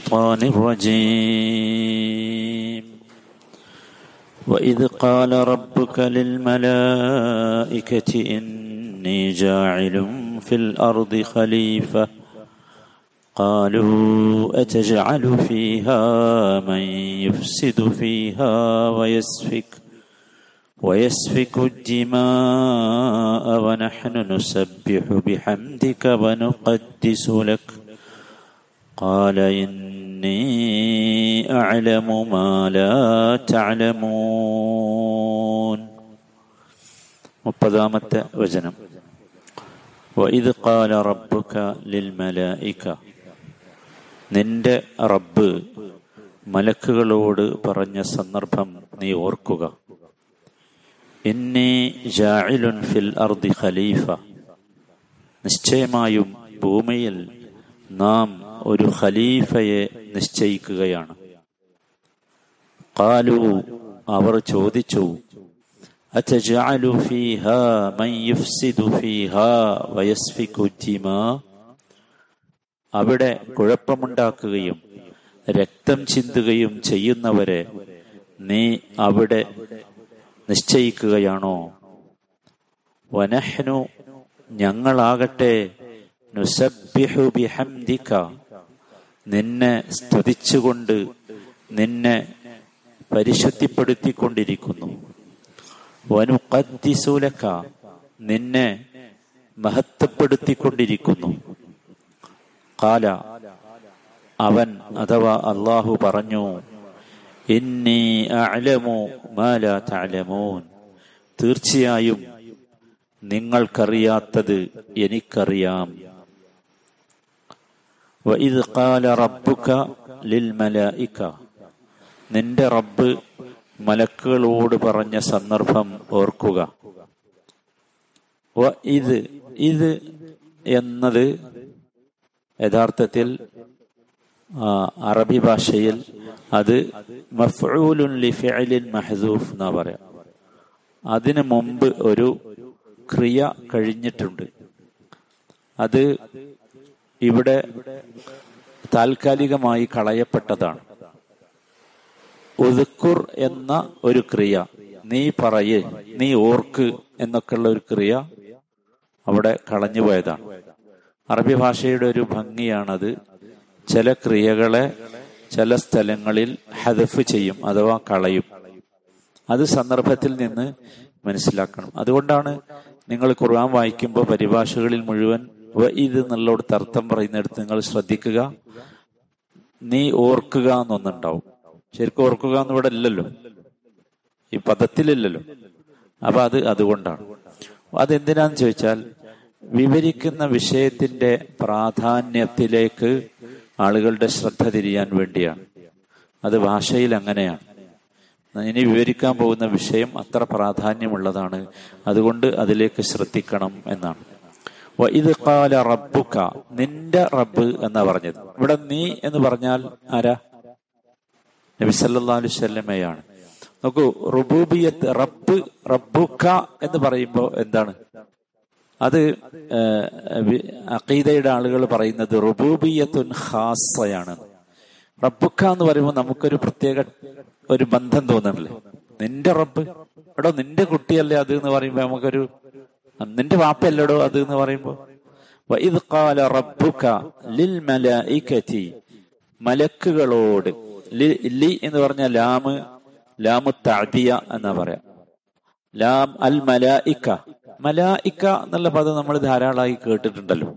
الشيطان الرجيم. وإذ قال ربك للملائكة إني جاعل في الأرض خليفة. قالوا أتجعل فيها من يفسد فيها ويسفك ويسفك الدماء ونحن نسبح بحمدك ونقدس لك. قال إني أعلم ما لا تعلمون മുപ്പതാമത്തെ വചനം وإذ قال ربك للملائكة നിന്റെ റബ്ബ് മലക്കുകളോട് പറഞ്ഞ സന്ദർഭം നീ ഓർക്കുക ഇന്നി ജാഇലുൻ ഫിൽ അർദി ഖലീഫ നിശ്ചയമായും ഭൂമിയിൽ നാം ഒരു ഖലീഫയെ നിശ്ചയിക്കുകയാണ്. കാലു അവർ ചോദിച്ചു അവിടെ കുഴപ്പമുണ്ടാക്കുകയും രക്തം ചിന്തുകയും ചെയ്യുന്നവരെ നീ അവിടെ നിശ്ചയിക്കുകയാണോ? വനഹ്നു ഞങ്ങളാകട്ടെ നുസബ്ബിഹു ബിഹംദിക. നിന്നെ സ്തുതിച്ചുകൊണ്ട് നിന്നെ പരിശുദ്ധിപ്പെടുത്തിക്കൊണ്ടിരിക്കുന്നു. വനുക്കത്തിസൂലക്ക നിന്നെ മഹത്വപ്പെടുത്തിക്കൊണ്ടിരിക്കുന്നു. കാല അവൻ അഥവാ അള്ളാഹു പറഞ്ഞു ഇന്നി തീർച്ചയായും നിങ്ങൾക്കറിയാത്തത് എനിക്കറിയാം. വഇദ് ഖാല റബ്ബുക ലിൽമലായിക നിന്റെ റബ്ബ് മലക്കുകളോട് പറഞ്ഞ സന്ദർഭം ഓർക്കുക. ഇത് ഇത് എന്നത് യഥാർത്ഥത്തിൽ അറബി ഭാഷയിൽ അത് മഫ്ഊലുൻ എന്നാ പറയാം. അതിനു മുമ്പ് ഒരു ക്രിയ കഴിഞ്ഞിട്ടുണ്ട്. അത് ഇവിടെ താൽക്കാലികമായി കളയപ്പെട്ടതാണ്. ഒതുക്കുർ എന്ന ഒരു ക്രിയ. നീ പറയ് നീ ഓർക്ക് എന്നൊക്കെയുള്ള ഒരു ക്രിയ അവിടെ കളഞ്ഞുപോയതാണ്. അറബി ഭാഷയുടെ ഒരു ഭംഗിയാണത്. ചില ക്രിയകളെ ചില സ്ഥലങ്ങളിൽ ഹദഫ് ചെയ്യും അഥവാ കളയും. അത് സന്ദർഭത്തിൽ നിന്ന് മനസ്സിലാക്കണം. അതുകൊണ്ടാണ് നിങ്ങൾ ഖുർആൻ വായിക്കുമ്പോൾ പരിഭാഷകളിൽ മുഴുവൻ ഇത് എന്നുള്ളടത്ത് അർത്ഥം പറയുന്നിടത്ത് നിങ്ങൾ ശ്രദ്ധിക്കുക. നീ ഓർക്കുക എന്നൊന്നുണ്ടാവും. ശരിക്കും ഓർക്കുക എന്ന് ഇവിടെ ഇല്ലല്ലോ. ഈ പദത്തിലില്ലല്ലോ. അപ്പൊ അത് അതുകൊണ്ടാണ്. അതെന്തിനാന്ന് ചോദിച്ചാൽ വിവരിക്കുന്ന വിഷയത്തിന്റെ പ്രാധാന്യത്തിലേക്ക് ആളുകളുടെ ശ്രദ്ധ തിരിയാൻ വേണ്ടിയാണ്. അത് ഭാഷയിൽ അങ്ങനെയാണ്. ഇനി വിവരിക്കാൻ പോകുന്ന വിഷയം അത്ര പ്രാധാന്യമുള്ളതാണ്. അതുകൊണ്ട് അതിലേക്ക് ശ്രദ്ധിക്കണം എന്നാണ്. ഇത് റബ്ബുക്ക നിന്റെ റബ്ബ് എന്നാ പറഞ്ഞത്. ഇവിടെ നീ എന്ന് പറഞ്ഞാൽ ആരാ? നബി സല്ലാ അലുസല്ലമ്മയാണ് നോക്കൂ റുബൂബിയത്ത് റബ്ബ് റബ്ബുക്ക എന്ന് പറയുമ്പോൾ എന്താണ്? അത് അഖീദയുടെ ആളുകൾ പറയുന്നത് റുബൂബിയത്തുൻ ഹാസയാണ് റബ്ബുക്ക എന്ന് പറയുമ്പോൾ നമുക്കൊരു പ്രത്യേക ഒരു ബന്ധം തോന്നണല്ലേ? നിന്റെ റബ്ബ്. എടോ നിന്റെ കുട്ടിയല്ലേ അത് എന്ന് പറയുമ്പോ നമുക്കൊരു നിന്റെ വാപ്പയല്ലടോ അത് എന്ന് പറയുമ്പോ? ഇത് കാല റബ്ബുക ലിൽ മലഇകതി മലക്കുകളോട് ലി എന്ന് പറഞ്ഞ ലാമ് ലാമു തഅദിയ എന്നാ പറയാ. ലാം അൽ മലായിക്ക മലായിക്ക എന്നുള്ള പദം നമ്മൾ ധാരാളമായി കേട്ടിട്ടുണ്ടല്ലോ.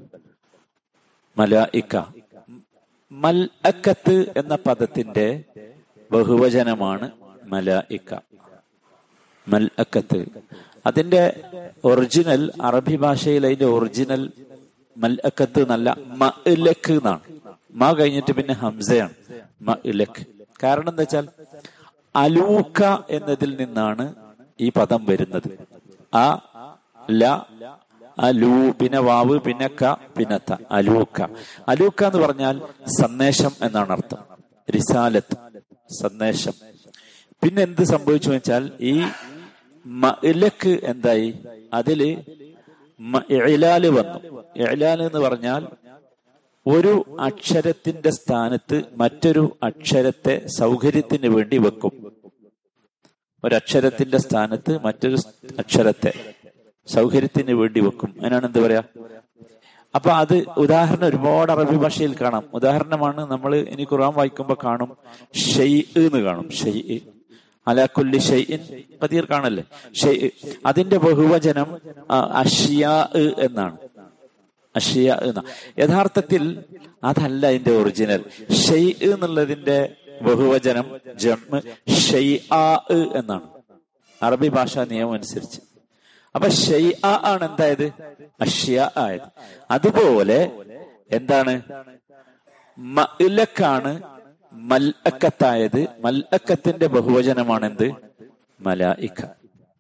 മലായിക്ക മൽ അക്കത്ത് എന്ന പദത്തിന്റെ ബഹുവചനമാണ് മലായിക്ക മൽ അക്കത്ത്. അതിന്റെ ഒറിജിനൽ അറബി ഭാഷയിൽ അതിന്റെ ഒറിജിനൽ മൽ എന്നല്ല മ മലക്ക് എന്നാണ്. മ കഴിഞ്ഞിട്ട് പിന്നെ ഹംസയാണ്. മലക്ക് കാരണം എന്താ വെച്ചാൽ അലൂക്ക എന്നതിൽ നിന്നാണ് ഈ പദം വരുന്നത്. ആ ല അലൂ പിന്നെ വാവ് പിന്നെ ക പിന്നെ ത. അലൂക്ക. അലൂക്ക എന്ന് പറഞ്ഞാൽ സന്ദേശം എന്നാണ് അർത്ഥം. റിസാലത്ത്. സന്ദേശം. പിന്നെ എന്ത് സംഭവിച്ചു വെച്ചാൽ ഈ മലക്ക് എന്തായി? അതിൽ ഇലാൽ വന്നു. ഇലാൽ എന്ന് പറഞ്ഞാൽ ഒരു അക്ഷരത്തിന്റെ സ്ഥാനത്ത് മറ്റൊരു അക്ഷരത്തെ സൗകര്യത്തിന് വേണ്ടി വെക്കും. ഒരക്ഷരത്തിന്റെ സ്ഥാനത്ത് മറ്റൊരു അക്ഷരത്തെ സൗകര്യത്തിന് വേണ്ടി വെക്കും. അതിനാണ് എന്ത് പറയാ? അപ്പൊ അത് ഉദാഹരണം ഒരുപാട് അറബി ഭാഷയിൽ കാണാം. ഉദാഹരണമാണ് നമ്മൾ ഇനി ഖുർആൻ വായിക്കുമ്പോൾ കാണും. ഷെയ് എന്ന് കാണും. ഷെയ് അലാക്കുല്ലി ഷെയ്ൻ കതീർ കാണല്ലേ? ഷെയ് അതിന്റെ ബഹുവചനം അഷിയ എന്നാണ്. അഷിയ എന്ന. യഥാർത്ഥത്തിൽ അതല്ല അതിന്റെ ഒറിജിനൽ. ഷെയ് എന്നുള്ളതിന്റെ ബഹുവചനം ജം ഷെയ് എന്നാണ്. അറബി ഭാഷാ നിയമം അനുസരിച്ച്. അപ്പൊ ഷെയ് ആണ് എന്തായത്? അഷ്യ ആയത്. അതുപോലെ എന്താണ്? മലക്കാണ് മല്ലക്കത്തായത് മൽഅക്കത്തിന്റെ ബഹുവചനമാണ് എന്ത് മലായിക്ക.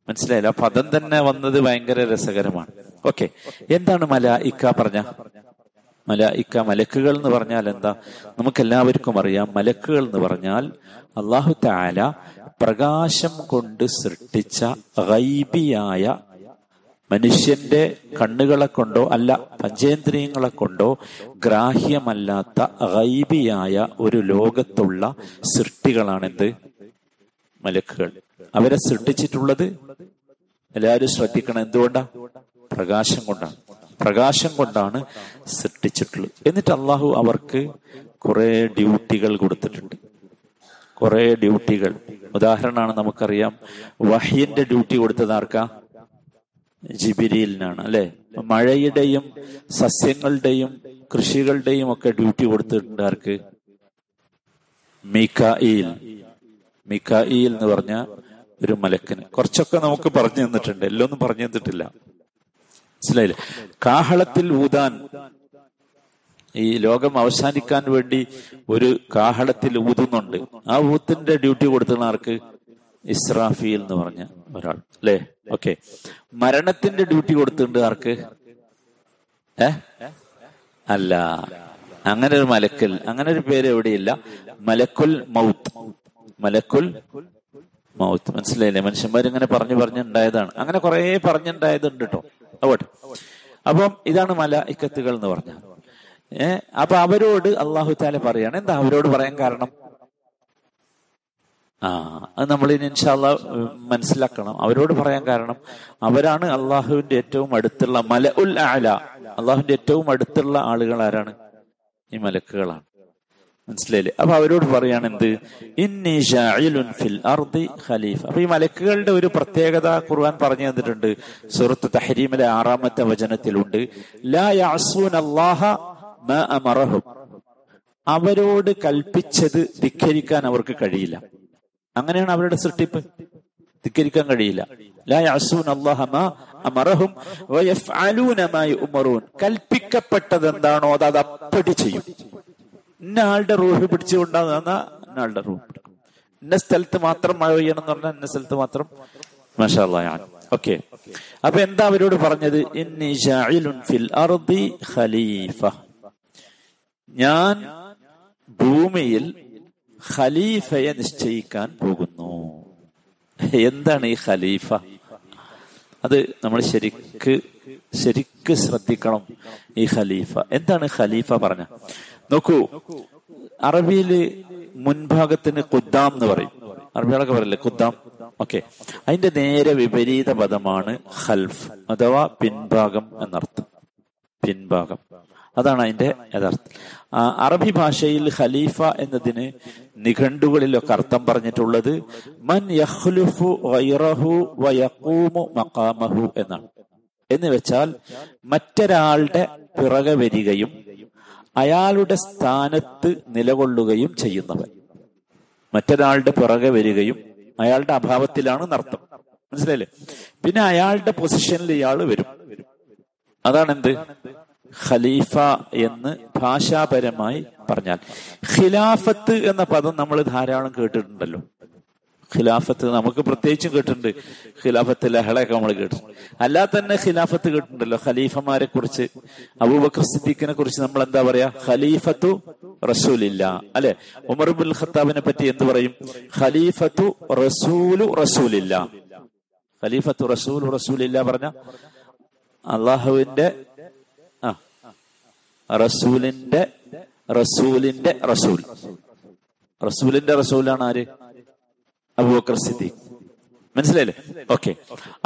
മനസ്സിലായില്ല? പദം തന്നെ വന്നത് ഭയങ്കര രസകരമാണ്. ഓക്കെ. എന്താണ് മലായിക്ക പറഞ്ഞ? മലായിക്ക മലക്കുകൾ എന്ന് പറഞ്ഞാൽ എന്താ? നമുക്ക് എല്ലാവർക്കും അറിയാം മലക്കുകൾ എന്ന് പറഞ്ഞാൽ അള്ളാഹു താല പ്രകാശം കൊണ്ട് സൃഷ്ടിച്ച ഗൈബിയായ മനുഷ്യന്റെ കണ്ണുകളെ കൊണ്ടോ അല്ല പഞ്ചേന്ദ്രിയങ്ങളെ കൊണ്ടോ ഗ്രാഹ്യമല്ലാത്ത ഗൈബിയായ ഒരു ലോകത്തുള്ള സൃഷ്ടികളാണെന്ത്? മലക്കുകൾ. അവരെ സൃഷ്ടിച്ചിട്ടുള്ളത് എല്ലാവരും ശ്രദ്ധിക്കണം എന്തുകൊണ്ടാ? പ്രകാശം കൊണ്ടാണ്. പ്രകാശം കൊണ്ടാണ് സൃഷ്ടിച്ചിട്ടുള്ളത്. എന്നിട്ട് അള്ളാഹു അവർക്ക് കുറെ ഡ്യൂട്ടികൾ കൊടുത്തിട്ടുണ്ട്. കുറെ ഡ്യൂട്ടികൾ. ഉദാഹരണമാണ് നമുക്കറിയാം വഹ്യന്റെ ഡ്യൂട്ടി കൊടുത്തത് ആർക്കാ? ജിബിരിയിലിനാണ് അല്ലെ? മഴയുടെയും സസ്യങ്ങളുടെയും കൃഷികളുടെയും ഒക്കെ ഡ്യൂട്ടി കൊടുത്തിട്ടുണ്ട് ആർക്ക്? മിക്കായിൽ മിക്കായിൽ എന്ന് പറഞ്ഞ ഒരു മലക്കിന്. കുറച്ചൊക്കെ നമുക്ക് പറഞ്ഞു തന്നിട്ടുണ്ട്. എല്ലൊന്നും പറഞ്ഞു തന്നിട്ടില്ല. മനസ്സിലായില്ലേ? കാഹളത്തിൽ ഊതാൻ. ഈ ലോകം അവസാനിക്കാൻ വേണ്ടി ഒരു കാഹളത്തിൽ ഊതുന്നുണ്ട്. ആ ഊത്തിന്റെ ഡ്യൂട്ടി കൊടുത്തുള്ള ആർക്ക്? ഇസ്രാഫീൽ എന്ന് പറഞ്ഞ ഒരാൾ. അല്ലേ ഓക്കെ. മരണത്തിന്റെ ഡ്യൂട്ടി കൊടുത്തിട്ടുണ്ട് ആർക്ക്? ഏ? അല്ല. അങ്ങനെ ഒരു മലക്കൽ. അങ്ങനെ ഒരു പേര് എവിടെയില്ല. മലക്കുൽ മൗത്ത്. മലക്കുൽ മൗത്ത്. മനസ്സിലായില്ലേ? മനുഷ്യന്മാർ ഇങ്ങനെ പറഞ്ഞു പറഞ്ഞുണ്ടായതാണ് അങ്ങനെ കുറെ പറഞ്ഞുണ്ടായതുണ്ട് കേട്ടോ അവട്ടെ അപ്പം ഇതാണ് മല ഇക്കത്തുകൾ എന്ന് പറഞ്ഞ ഏഹ് അപ്പൊ അവരോട് അള്ളാഹു താല പറയാണ്. എന്താ അവരോട് പറയാൻ കാരണം? ആ അത് നമ്മൾ ഇനി ഇൻഷാല്ല മനസ്സിലാക്കണം. അവരോട് പറയാൻ കാരണം അവരാണ് അള്ളാഹുവിന്റെ ഏറ്റവും അടുത്തുള്ള മല ഉൽ ആല അള്ളാഹുവിന്റെ ഏറ്റവും അടുത്തുള്ള ആളുകൾ ആരാണ്? ഈ മലക്കുകളാണ്. മനസ്സിലായില്ലേ? അപ്പൊ അവരോട് പറയാണ് എന്ത്? ഫിൽ അർദി അപ്പൊ ഈ മലക്കുകളുടെ ഒരു പ്രത്യേകത ഖുർആൻ പറഞ്ഞു തന്നിട്ടുണ്ട്. സുഹൃത്ത് തഹരീമിലെ ആറാമത്തെ വചനത്തിലുണ്ട്. ലാ അവരോട് കൽപ്പിച്ചത് ധിഖരിക്കാൻ അവർക്ക് കഴിയില്ല. അങ്ങനെയാണ് അവരുടെ സൃഷ്ടിപ്പ്. ധിക്കരിക്കാൻ കഴിയില്ല. ലാ യാസൂൻ അള്ളാഹ അമറഹും കൽപ്പിക്കപ്പെട്ടത് എന്താണോ അത് അത് അപ്പടി ചെയ്യും. ഇന്ന ആളുടെ റൂഹ് പിടിച്ചുകൊണ്ടാകുന്ന ഇന്ന ആളുടെ റൂഹ് പിടിക്കും ഇന്ന സ്ഥലത്ത് മാത്രം മഴ പെയ്യണം എന്ന് പറഞ്ഞാൽ ഇന്ന സ്ഥലത്ത് മാത്രം മഷാലാണ് ഓക്കെ. അപ്പൊ എന്താ അവരോട് പറഞ്ഞത്? ഫിൽ ഖലീഫ. ഞാൻ ഭൂമിയിൽ ഖലീഫയെ നിശ്ചയിക്കാൻ പോകുന്നു. എന്താണ് ഈ ഖലീഫ? അത് നമ്മൾ ശരിക്ക് ശരിക്ക് ശ്രദ്ധിക്കണം ഈ ഖലീഫ. എന്താണ് ഖലീഫ പറഞ്ഞ? നോക്കൂ അറബിയിൽ മുൻഭാഗത്തിന് കുദ്ദാം എന്ന് പറയും. അറബികളൊക്കെ പറയില്ലേ? കുദ്ദാം ഓക്കെ. അതിന്റെ നേരെ വിപരീത പദമാണ് ഖൽഫ് അഥവാ പിൻഭാഗം എന്നർത്ഥം. പിൻഭാഗം. അതാണ് അതിന്റെ യഥാർത്ഥം. അറബി ഭാഷയിൽ ഖലീഫ എന്നതിന് നിഘണ്ടുകളിലൊക്കെ അർത്ഥം പറഞ്ഞിട്ടുള്ളത് മൻ യഹ്ലുഫു വയഖൂമു മഖാമഹു എന്നാണ്. എന്ന് വെച്ചാൽ മറ്റൊരാളുടെ പിറകെ വരികയും അയാളുടെ സ്ഥാനത്ത് നിലകൊള്ളുകയും ചെയ്യുന്നവൻ. മറ്റൊരാളുടെ പിറകെ വരികയും അയാളുടെ അഭാവത്തിലാണ് നർത്തം മനസ്സിലായില്ലേ? പിന്നെ അയാളുടെ പൊസിഷനിൽ ഇയാൾ വരും. അതാണ് എന്ത് ഖലീഫ എന്ന് ഭാഷാപരമായി പറഞ്ഞാൽ. ഖിലാഫത്ത് എന്ന പദം നമ്മൾ ധാരാളം കേട്ടിട്ടുണ്ടല്ലോ. ഖിലാഫത്ത് നമുക്ക് പ്രത്യേകിച്ചും കേട്ടിട്ടുണ്ട്. ഖിലാഫത്ത് ലഹളയൊക്കെ നമ്മൾ കേട്ടിട്ടുണ്ട്. അല്ലാതെ തന്നെ ഖിലാഫത്ത് കേട്ടിട്ടുണ്ടല്ലോ. ഖലീഫമാരെ കുറിച്ച് അബൂബക്കർ സിദ്ദീഖിനെ കുറിച്ച് നമ്മൾ എന്താ പറയാ? ഖലീഫത്തു റസൂലില്ല. അല്ലെ? ഉമർ ബുൽ ഖത്താബിനെ പറ്റി എന്ത് പറയും? ഖലീഫത്തു റസൂലു റസൂലില്ല. ഖലീഫത്തു റസൂലു റസൂലില്ല പറഞ്ഞ അള്ളാഹുവിന്റെ റസൂലിന്റെ റസൂലിന്റെ റസൂൽ. റസൂലിന്റെ റസൂലാണ് ആര്? അബൂബക്കർ സിദ്ദീഖ്. മനസ്സിലായില്ലേ? ഓക്കെ.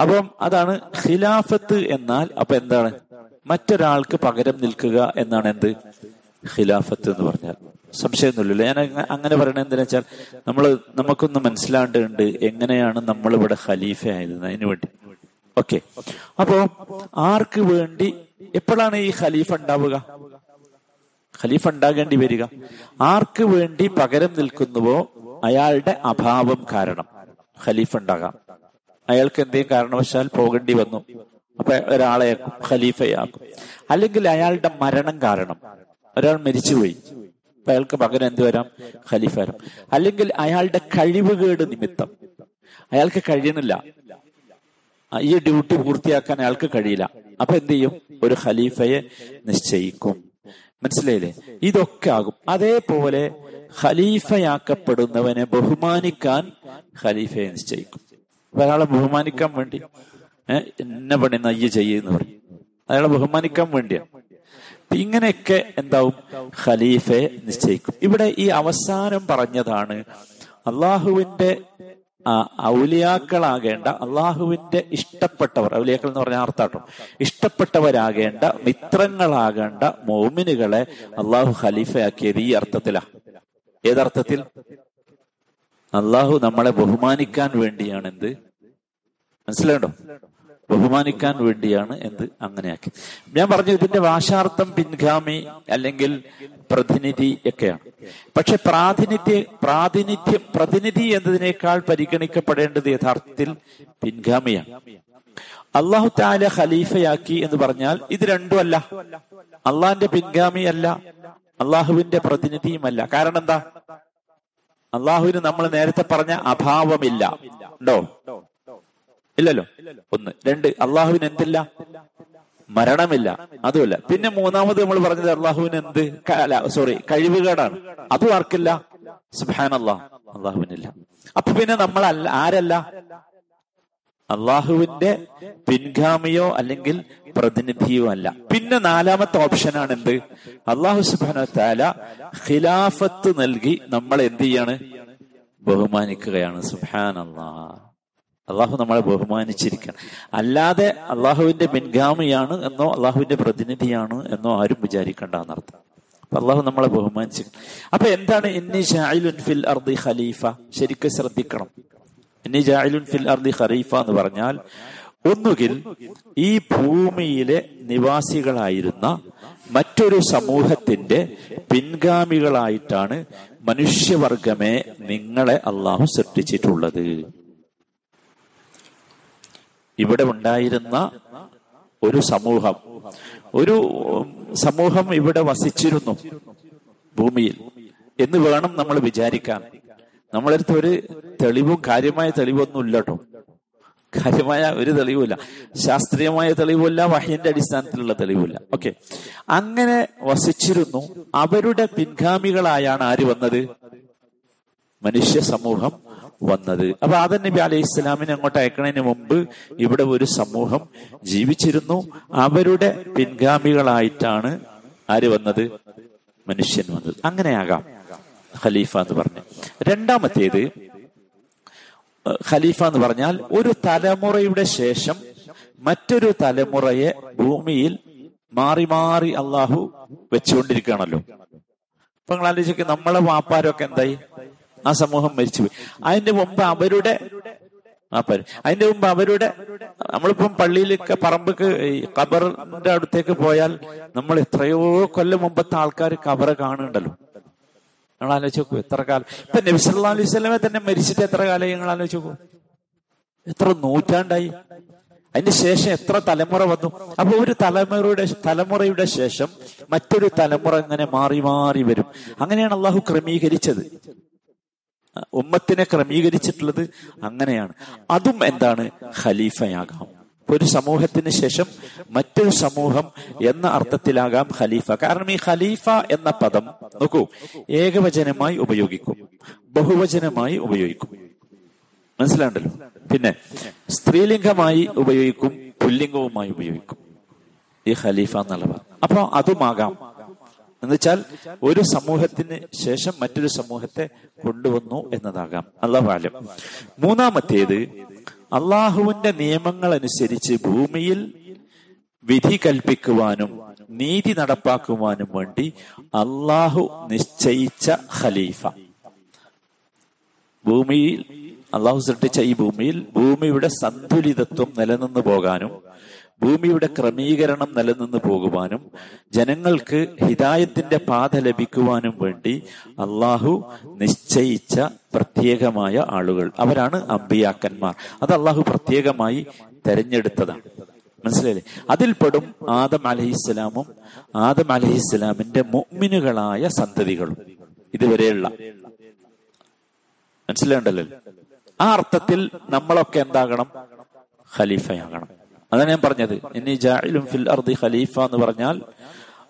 അപ്പം അതാണ് ഖിലാഫത്ത് എന്നാൽ അപ്പൊ എന്താണ്? മറ്റൊരാൾക്ക് പകരം നിൽക്കുക എന്നാണ് എന്ത്? ഖിലാഫത്ത് എന്ന് പറഞ്ഞാൽ. സംശയമൊന്നുമില്ലല്ലോ. ഞാൻ അങ്ങനെ പറയണത് എന്തിനാ വെച്ചാൽ നമ്മൾ നമുക്കൊന്ന് മനസ്സിലാണ്ടുണ്ട് എങ്ങനെയാണ് നമ്മൾ ഇവിടെ ഖലീഫ ആയത് അതിനു വേണ്ടി ഓക്കെ. അപ്പോ ആർക്ക് വേണ്ടി എപ്പോഴാണ് ഈ ഖലീഫ ഉണ്ടാവുക? ഖലീഫ ഉണ്ടാകേണ്ടി വരിക. ആർക്ക് വേണ്ടി പകരം നിൽക്കുന്നുവോ അയാളുടെ അഭാവം കാരണം ഖലീഫ ഉണ്ടാകാം. അയാൾക്ക് എന്തെങ്കിലും കാരണവശാൽ പോകേണ്ടി വന്നു. അപ്പൊ ഒരാളെ ഖലീഫയാക്കും അല്ലെങ്കിൽ അയാളുടെ മരണം കാരണം ഒരാൾ മരിച്ചുപോയി. അപ്പൊ അയാൾക്ക് പകരം എന്ത് വരാം? ഖലീഫ വരാം. അല്ലെങ്കിൽ അയാളുടെ കഴിവുകേട് നിമിത്തം. അയാൾക്ക് കഴിയണില്ല. ഈ ഡ്യൂട്ടി പൂർത്തിയാക്കാൻ അയാൾക്ക് കഴിയില്ല. അപ്പൊ എന്ത് ചെയ്യും? ഒരു ഖലീഫയെ നിശ്ചയിക്കും. മനസ്സിലായില്ലേ? ഇതൊക്കെ ആകും. അതേപോലെ ഖലീഫയാക്കപ്പെടുന്നവനെ ബഹുമാനിക്കാൻ ഖലീഫയെ നിശ്ചയിക്കും. ഒരാളെ ബഹുമാനിക്കാൻ വേണ്ടി എന്നെ പണി നയ്യ ചെയ്യുന്നവർ പറയും. അയാളെ ബഹുമാനിക്കാൻ വേണ്ടിയാണ് ഇങ്ങനെയൊക്കെ എന്താവും? ഖലീഫയെ നിശ്ചയിക്കും. ഇവിടെ ഈ അവസാനം പറഞ്ഞതാണ് അള്ളാഹുവിന്റെ ഔലിയാക്കളാകേണ്ട അള്ളാഹുവിന്റെ ഇഷ്ടപ്പെട്ടവർ ഔലിയാക്കൾ എന്ന് പറഞ്ഞ അർത്ഥം ഇഷ്ടപ്പെട്ടവരാകേണ്ട മിത്രങ്ങളാകേണ്ട മോമിനുകളെ അള്ളാഹു ഖലീഫയാക്കിയത് ഈ അർത്ഥത്തിലാ. ഏതർത്ഥത്തിൽ? അള്ളാഹു നമ്മളെ ബഹുമാനിക്കാൻ വേണ്ടിയാണ് എന്ത് ബഹുമാനിക്കാൻ വേണ്ടിയാണ് എന്ത് അങ്ങനെയാക്കി. ഞാൻ പറഞ്ഞു ഇതിന്റെ ഭാഷാർത്ഥം പിൻഗാമി അല്ലെങ്കിൽ പ്രതിനിധി ഒക്കെയാണ്. പക്ഷെ പ്രാതിനിധ്യ പ്രാതിനിധ്യം പ്രതിനിധി എന്നതിനേക്കാൾ പരിഗണിക്കപ്പെടേണ്ടത് യഥാർത്ഥത്തിൽ പിൻഗാമിയാണ്. അള്ളാഹു താല ഖലീഫയാക്കി എന്ന് പറഞ്ഞാൽ ഇത് രണ്ടും അല്ല. അള്ളാഹിന്റെ പിൻഗാമി അല്ല. അള്ളാഹുവിന്റെ പ്രതിനിധിയുമല്ല കാരണം എന്താ? അള്ളാഹുവിന് നമ്മൾ നേരത്തെ പറഞ്ഞ അഭാവമില്ല. ഉണ്ടോ? ഇല്ലല്ലോ. ഒന്ന്. രണ്ട് അള്ളാഹുവിന് എന്തില്ല? മരണമില്ല. അതുമല്ല. പിന്നെ മൂന്നാമത് നമ്മൾ പറഞ്ഞത് അള്ളാഹുവിന് എന്ത്? സോറി കഴിവുകേടാണ്. അതും ആർക്കില്ല? സുബാൻ അള്ളാഹ് അള്ളാഹുവിനില്ല. അപ്പൊ പിന്നെ നമ്മൾ അല്ല ആരല്ല? അള്ളാഹുവിന്റെ പിൻഗാമിയോ അല്ലെങ്കിൽ പ്രതിനിധിയോ അല്ല. പിന്നെ നാലാമത്തെ ഓപ്ഷൻ ആണ് എന്ത്? അള്ളാഹു സുബാന ഖിലാഫത്ത് നൽകി നമ്മൾ എന്ത് ചെയ്യാണ്? ബഹുമാനിക്കുകയാണ്. സുബാൻ അള്ളാഹ് അള്ളാഹു നമ്മളെ ബഹുമാനിച്ചിരിക്കണം. അല്ലാതെ അള്ളാഹുവിന്റെ പിൻഗാമിയാണ് എന്നോ അള്ളാഹുവിന്റെ പ്രതിനിധിയാണ് എന്നോ ആരും വിചാരിക്കേണ്ട എന്നർത്ഥം. അപ്പൊ അള്ളാഹു നമ്മളെ ബഹുമാനിച്ചിരിക്കണം. അപ്പൊ എന്താണ് ഇന്നി ഷായിലുൻ ഫിൽ അർദി ഖലീഫ ശരിക്കും ശ്രദ്ധിക്കണം. ഇന്നി ജായിലുൻ ഫിൽ അർദി ഖലീഫ എന്ന് പറഞ്ഞാൽ ഒന്നുകിൽ ഈ ഭൂമിയിലെ നിവാസികളായിരുന്ന മറ്റൊരു സമൂഹത്തിന്റെ പിൻഗാമികളായിട്ടാണ് മനുഷ്യവർഗമേ നിങ്ങളെ അള്ളാഹു സൃഷ്ടിച്ചിട്ടുള്ളത്. ഇവിടെ ഉണ്ടായിരുന്ന ഒരു സമൂഹം. ഒരു സമൂഹം ഇവിടെ വസിച്ചിരുന്നു ഭൂമിയിൽ. എന്ന് വേണം നമ്മൾ വിചാരിക്കാൻ. നമ്മളടുത്ത് ഒരു തെളിവും കാര്യമായ തെളിവൊന്നും ഇല്ല കേട്ടോ കാര്യമായ ഒരു തെളിവില്ല ശാസ്ത്രീയമായ തെളിവില്ല വഹ്യന്റെ അടിസ്ഥാനത്തിലുള്ള തെളിവില്ല ഓക്കെ. അങ്ങനെ വസിച്ചിരുന്നു. അവരുടെ പിൻഗാമികളായാണ് ആര് വന്നത്? മനുഷ്യ സമൂഹം വന്നത്. അപ്പൊ ആദൻ നബി അലൈഹി ഇസ്ലാമിനെ അങ്ങോട്ട് അയക്കണതിന് മുമ്പ് ഇവിടെ ഒരു സമൂഹം ജീവിച്ചിരുന്നു. അവരുടെ പിൻഗാമികളായിട്ടാണ് ആര് വന്നത്? മനുഷ്യൻ വന്നത്. അങ്ങനെയാകാം. ഖലീഫ എന്ന് പറഞ്ഞു. രണ്ടാമത്തേത് ഖലീഫ എന്ന് പറഞ്ഞാൽ ഒരു തലമുറയുടെ ശേഷം മറ്റൊരു തലമുറയെ ഭൂമിയിൽ മാറി മാറി അള്ളാഹു വെച്ചുകൊണ്ടിരിക്കുകയാണല്ലോ. അപ്പൊ നിങ്ങൾ ആലോചിക്കുക നമ്മളെ വാപ്പാരൊക്കെ എന്തായി? ആ സമൂഹം മരിച്ചുപോയി. അതിന്റെ മുമ്പ് അവരുടെ വാപ്പാര് അതിന്റെ മുമ്പ് അവരുടെ നമ്മളിപ്പം പള്ളിയിലൊക്കെ പറമ്പൊക്കെ ഖബറിന്റെ അടുത്തേക്ക് പോയാൽ നമ്മൾ എത്രയോ കൊല്ലം മുമ്പത്തെ ആൾക്കാർ ഖബറ് കാണുന്നുണ്ടല്ലോ. നിങ്ങൾ ആലോചിച്ച് നോക്കൂ എത്ര കാലം. ഇപ്പൊ നബിസല്ലാ അലൈഹി സ്വലമെ തന്നെ മരിച്ചിട്ട് എത്ര കാലം നിങ്ങൾ ആലോചിച്ച് നോക്കൂ? എത്ര നൂറ്റാണ്ടായി. അതിന് ശേഷം എത്ര തലമുറ വന്നു. അപ്പൊ ഒരു തലമുറയുടെ തലമുറയുടെ ശേഷം മറ്റൊരു തലമുറ ഇങ്ങനെ മാറി മാറി വരും. അങ്ങനെയാണ് അള്ളാഹു ക്രമീകരിച്ചത്. ഉമ്മത്തിനെ ക്രമീകരിച്ചിട്ടുള്ളത് അങ്ങനെയാണ്. അതും എന്താണ്? ഖലീഫയാകാം. ഒരു സമൂഹത്തിന് ശേഷം മറ്റൊരു സമൂഹം എന്ന അർത്ഥത്തിലാകാം ഖലീഫ. കാരണം ഈ ഖലീഫ എന്ന പദം നോക്കൂ ഏകവചനമായി ഉപയോഗിക്കും. ബഹുവചനമായി ഉപയോഗിക്കും. മനസ്സിലാണ്ടല്ലോ പിന്നെ സ്ത്രീലിംഗമായി ഉപയോഗിക്കും പുല്ലിംഗവുമായി ഉപയോഗിക്കും. ഈ ഖലീഫ എന്നുള്ള അപ്പൊ അതുമാകാം. എന്നുവെച്ചാൽ ഒരു സമൂഹത്തിന് ശേഷം മറ്റൊരു സമൂഹത്തെ കൊണ്ടുവന്നു എന്നതാകാം. അള്ളാഹു മൂന്നാമത്തേത് അള്ളാഹുവിന്റെ നിയമങ്ങൾ അനുസരിച്ച് ഭൂമിയിൽ വിധി കൽപ്പിക്കുവാനും നീതി നടപ്പാക്കുവാനും വേണ്ടി അള്ളാഹു നിശ്ചയിച്ച ഖലീഫ. ഭൂമിയിൽ അള്ളാഹു സൃഷ്ടിച്ച ഈ ഭൂമിയിൽ ഭൂമിയുടെ സന്തുലിതത്വം നിലനിന്നു പോകാനും ഭൂമിയുടെ ക്രമീകരണം നിലനിന്ന് പോകുവാനും ജനങ്ങൾക്ക് ഹിതായത്തിന്റെ പാത ലഭിക്കുവാനും വേണ്ടി അള്ളാഹു നിശ്ചയിച്ച പ്രത്യേകമായ ആളുകൾ. അവരാണ് അമ്പിയാക്കന്മാർ. അത് അള്ളാഹു പ്രത്യേകമായി തെരഞ്ഞെടുത്തതാണ്. മനസ്സിലായില്ലേ? അതിൽപ്പെടും ആദം അലഹിസ്സലാമും ആദം അലഹിസ്സലാമിന്റെ മുഅ്മിനുകളായ സന്തതികളും ഇതുവരെയുള്ള. മനസ്സിലാണ്ടല്ലോ ആ അർത്ഥത്തിൽ നമ്മളൊക്കെ എന്താകണം? ഖലീഫയാകണം. അതാണ് ഞാൻ പറഞ്ഞത്. ഇനി ജാഹിലും ഫിൽ അർദി ഖലീഫ എന്ന് പറഞ്ഞാൽ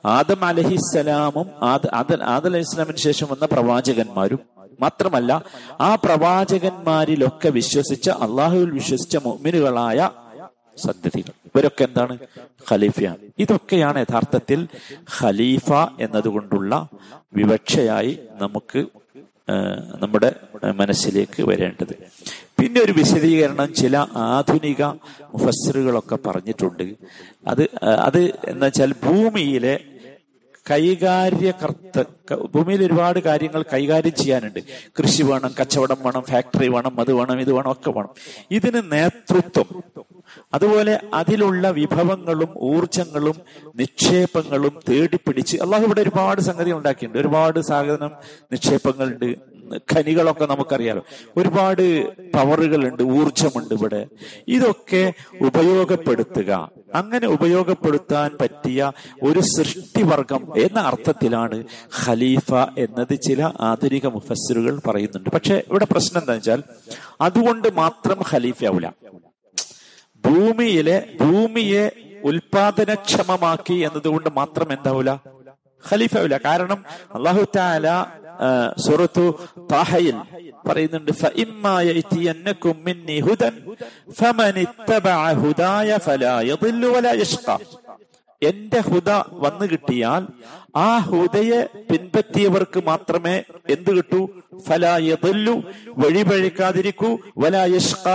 ആദം അലഹിസ്സലാമും ആദം അലഹി ഇസ്ലാമിന് ശേഷം വന്ന പ്രവാചകന്മാരും മാത്രമല്ല ആ പ്രവാചകന്മാരിലൊക്കെ വിശ്വസിച്ച അള്ളാഹുവിൽ വിശ്വസിച്ച മുഅ്മിനുകളായ സന്തതികൾ. ഇവരൊക്കെ എന്താണ്? ഖലീഫയാണ്. ഇതൊക്കെയാണ് യഥാർത്ഥത്തിൽ ഖലീഫ എന്നതുകൊണ്ടുള്ള വിവക്ഷയായി നമുക്ക് നമ്മുടെ മനസ്സിലേക്ക് വരേണ്ടത്. പിന്നെ ഒരു വിശദീകരണം ചില ആധുനിക മുഫസ്സിറുകളൊക്കെ പറഞ്ഞിട്ടുണ്ട്. അത് അത് എന്നുവെച്ചാൽ ഭൂമിയിലെ കൈകാര്യകർത്ത ഭൂമിയിൽ ഒരുപാട് കാര്യങ്ങൾ കൈകാര്യം ചെയ്യാനുണ്ട്. കൃഷി വേണം കച്ചവടം വേണം ഫാക്ടറി വേണം അത് വേണം ഇത് വേണം ഒക്കെ വേണം. ഇതിന് നേതൃത്വം. അതുപോലെ അതിലുള്ള വിഭവങ്ങളും ഊർജങ്ങളും നിക്ഷേപങ്ങളും തേടിപ്പിടിച്ച് അള്ളാഹു ഇവിടെ ഒരുപാട് സംഗതികൾ ഉണ്ടാക്കിയിട്ടുണ്ട്. ഒരുപാട് സാധനം നിക്ഷേപങ്ങളുണ്ട്. ഖനികളൊക്കെ നമുക്കറിയാലോ. ഒരുപാട് പവറുകളുണ്ട് ഊർജമുണ്ട് ഇവിടെ. ഇതൊക്കെ ഉപയോഗപ്പെടുത്തുക. അങ്ങനെ ഉപയോഗപ്പെടുത്താൻ പറ്റിയ ഒരു സൃഷ്ടിവർഗം എന്ന അർത്ഥത്തിലാണ് ഖലീഫ എന്നത് ചില ആധുനിക മുഫസ്സിറുകൾ പറയുന്നുണ്ട്. പക്ഷെ ഇവിടെ പ്രശ്നം എന്താ വെച്ചാൽ അതുകൊണ്ട് മാത്രം ഖലീഫ ഖലീഫയാവില്ല ഭൂമിയിലെ ഭൂമിയെ ഉൽപാദനക്ഷമമാക്കി എന്നതുകൊണ്ട് മാത്രം എന്താവൂല? ഖലീഫാവില്ല കാരണം അള്ളാഹു താല സുറത്തു താഹയിൽ പറയുന്നുണ്ട് എന്റെ ഹുദ വന്നു കിട്ടിയാൽ ആ ഹുദയെ പിൻപറ്റിയവർക്ക് മാത്രമേ എന്ത് കിട്ടൂ? ഫലായതല്ലു വഴിപഴിക്കാതിരിക്കൂ വലായഷ്ക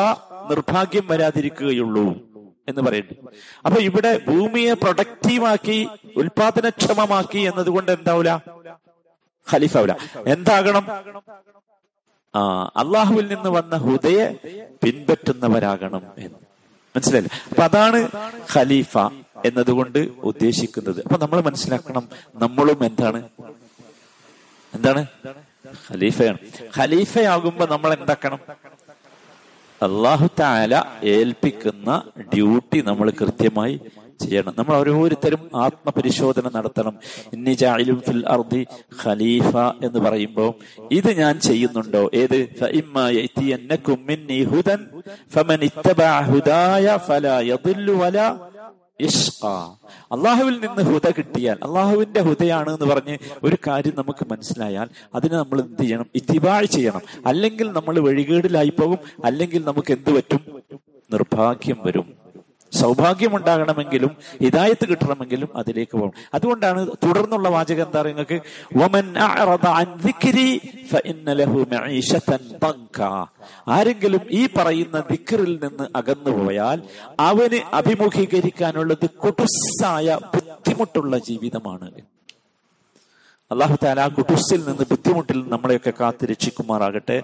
നിർഭാഗ്യം വരാതിരിക്കുകയുള്ളൂ എന്ന് പറയുന്നു. അപ്പൊ ഇവിടെ ഭൂമിയെ പ്രൊഡക്റ്റീവാക്കി ഉൽപാദനക്ഷമമാക്കി എന്നതുകൊണ്ട് എന്താവൂല? ഖലീഫാവില്ല എന്താകണം? ആ അള്ളാഹുവിൽ നിന്ന് വന്ന ഹുദയെ പിൻപറ്റുന്നവരാകണം എന്ന്. മനസ്സിലായില്ലേ? അപ്പൊ അതാണ് ഖലീഫ എന്നതുകൊണ്ട് ഉദ്ദേശിക്കുന്നത്. അപ്പൊ നമ്മൾ മനസ്സിലാക്കണം നമ്മളും എന്താണ്? എന്താണ്? ഖലീഫയാണ്. ഖലീഫയാകുമ്പോ നമ്മൾ എന്താക്കണം? അള്ളാഹു താല ഏൽപ്പിക്കുന്ന ഡ്യൂട്ടി നമ്മൾ കൃത്യമായി ചെയ്യണം. നമ്മൾ ഓരോരുത്തരും ആത്മപരിശോധന നടത്തണം. ഇന്നി ജായിലും ഫിൽ അർദി ഖലീഫ എന്ന് പറയുമ്പോൾ ഇത് ഞാൻ ചെയ്യുന്നുണ്ടോ? ഏത്? അള്ളാഹുവിൽ നിന്ന് ഹുദ കിട്ടിയാൽ അള്ളാഹുവിന്റെ ഹുദയാണ് എന്ന് പറഞ്ഞ് ഒരു കാര്യം നമുക്ക് മനസ്സിലായാൽ അതിനെ നമ്മൾ എന്ത് ചെയ്യണം? ഇത്തിബാഴ് ചെയ്യണം. അല്ലെങ്കിൽ നമ്മൾ വഴികേടിലായി പോകും അല്ലെങ്കിൽ നമുക്ക് എന്ത് പറ്റും? നിർഭാഗ്യം വരും. സൗഭാഗ്യമുണ്ടാകണമെങ്കിലും ഹിതായത്ത് കിട്ടണമെങ്കിലും അതിലേക്ക് പോകണം. അതുകൊണ്ടാണ് തുടർന്നുള്ള വാചകം എന്താ നിങ്ങൾക്ക്? ആരെങ്കിലും ഈ പറയുന്ന ദിക്കറിൽ നിന്ന് അകന്നു പോയാൽ അവന് അഭിമുഖീകരിക്കാനുള്ളത് കുടുസായ ബുദ്ധിമുട്ടുള്ള ജീവിതമാണ്. അള്ളാഹു താല ആ കുട്ടുസിൽ നിന്ന് ബുദ്ധിമുട്ടിൽ നമ്മളെയൊക്കെ കാത്തു രക്ഷിക്കുമാറാകട്ടെ.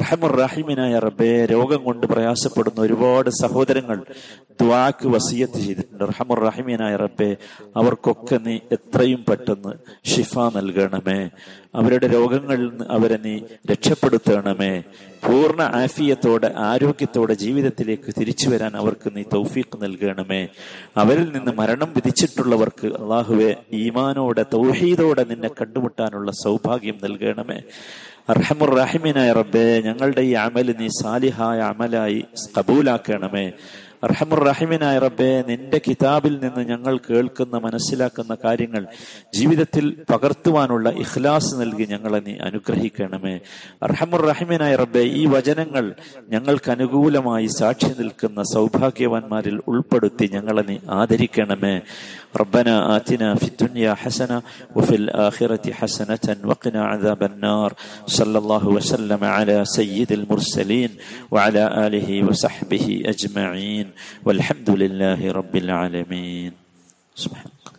റഹമുർ റഹിമിനായ റബ്ബെ രോഗം കൊണ്ട് പ്രയാസപ്പെടുന്ന ഒരുപാട് സഹോദരങ്ങൾ ദ്വാക്ക് വസീയത്ത് ചെയ്തിട്ടുണ്ട്. റഹമുർ റഹിമിനായ റബ്ബെ അവർക്കൊക്കെ നീ എത്രയും പെട്ടെന്ന് ഷിഫ നൽകണമേ. അവരുടെ രോഗങ്ങളിൽ നിന്ന് അവരെ നീ രക്ഷപ്പെടുത്തണമേ. പൂർണ ആഫിയത്തോടെ ആരോഗ്യത്തോടെ ജീവിതത്തിലേക്ക് തിരിച്ചു വരാൻ അവർക്ക് നീ തൗഫീഖ് നൽകണമേ. അവരിൽ നിന്ന് മരണം വിധിച്ചിട്ടുള്ളവർക്ക് അള്ളാഹുവെ ഈമാനോടെ തൗഹീദോടെ നിന്നെ കണ്ടുമുട്ടാനുള്ള സൗഭാഗ്യം നൽകണമേ. അർഹമുർ റഹിമിനായ റബ്ബെ ഞങ്ങളുടെ ഈ അമൽ നീ സാലിഹായ അമലായി കബൂലാക്കണമേ. റഹമുറഹിമിനായ റബ്ബെ നിന്റെ കിതാബിൽ നിന്ന് ഞങ്ങൾ കേൾക്കുന്ന മനസ്സിലാക്കുന്ന കാര്യങ്ങൾ ജീവിതത്തിൽ പകർത്തുവാനുള്ള ഇഖ്ലാസ് നൽകി ഞങ്ങളെ നീ അനുഗ്രഹിക്കണമേ റഹമുറഹിമിനായ റബ്ബെ ഈ വചനങ്ങൾ ഞങ്ങൾക്ക് അനുകൂലമായി സാക്ഷി നിൽക്കുന്ന സൗഭാഗ്യവാന്മാരിൽ ഉൾപ്പെടുത്തി ഞങ്ങളെ നീ ആദരിക്കണമേ ربنا آتنا في الدنيا حسنة وفي الآخرة حسنة وقنا عذاب النار صلى الله وسلم على سيد المرسلين وعلى آله وصحبه أجمعين أجمعين والحمد لله رب العالمين. سبحانك الله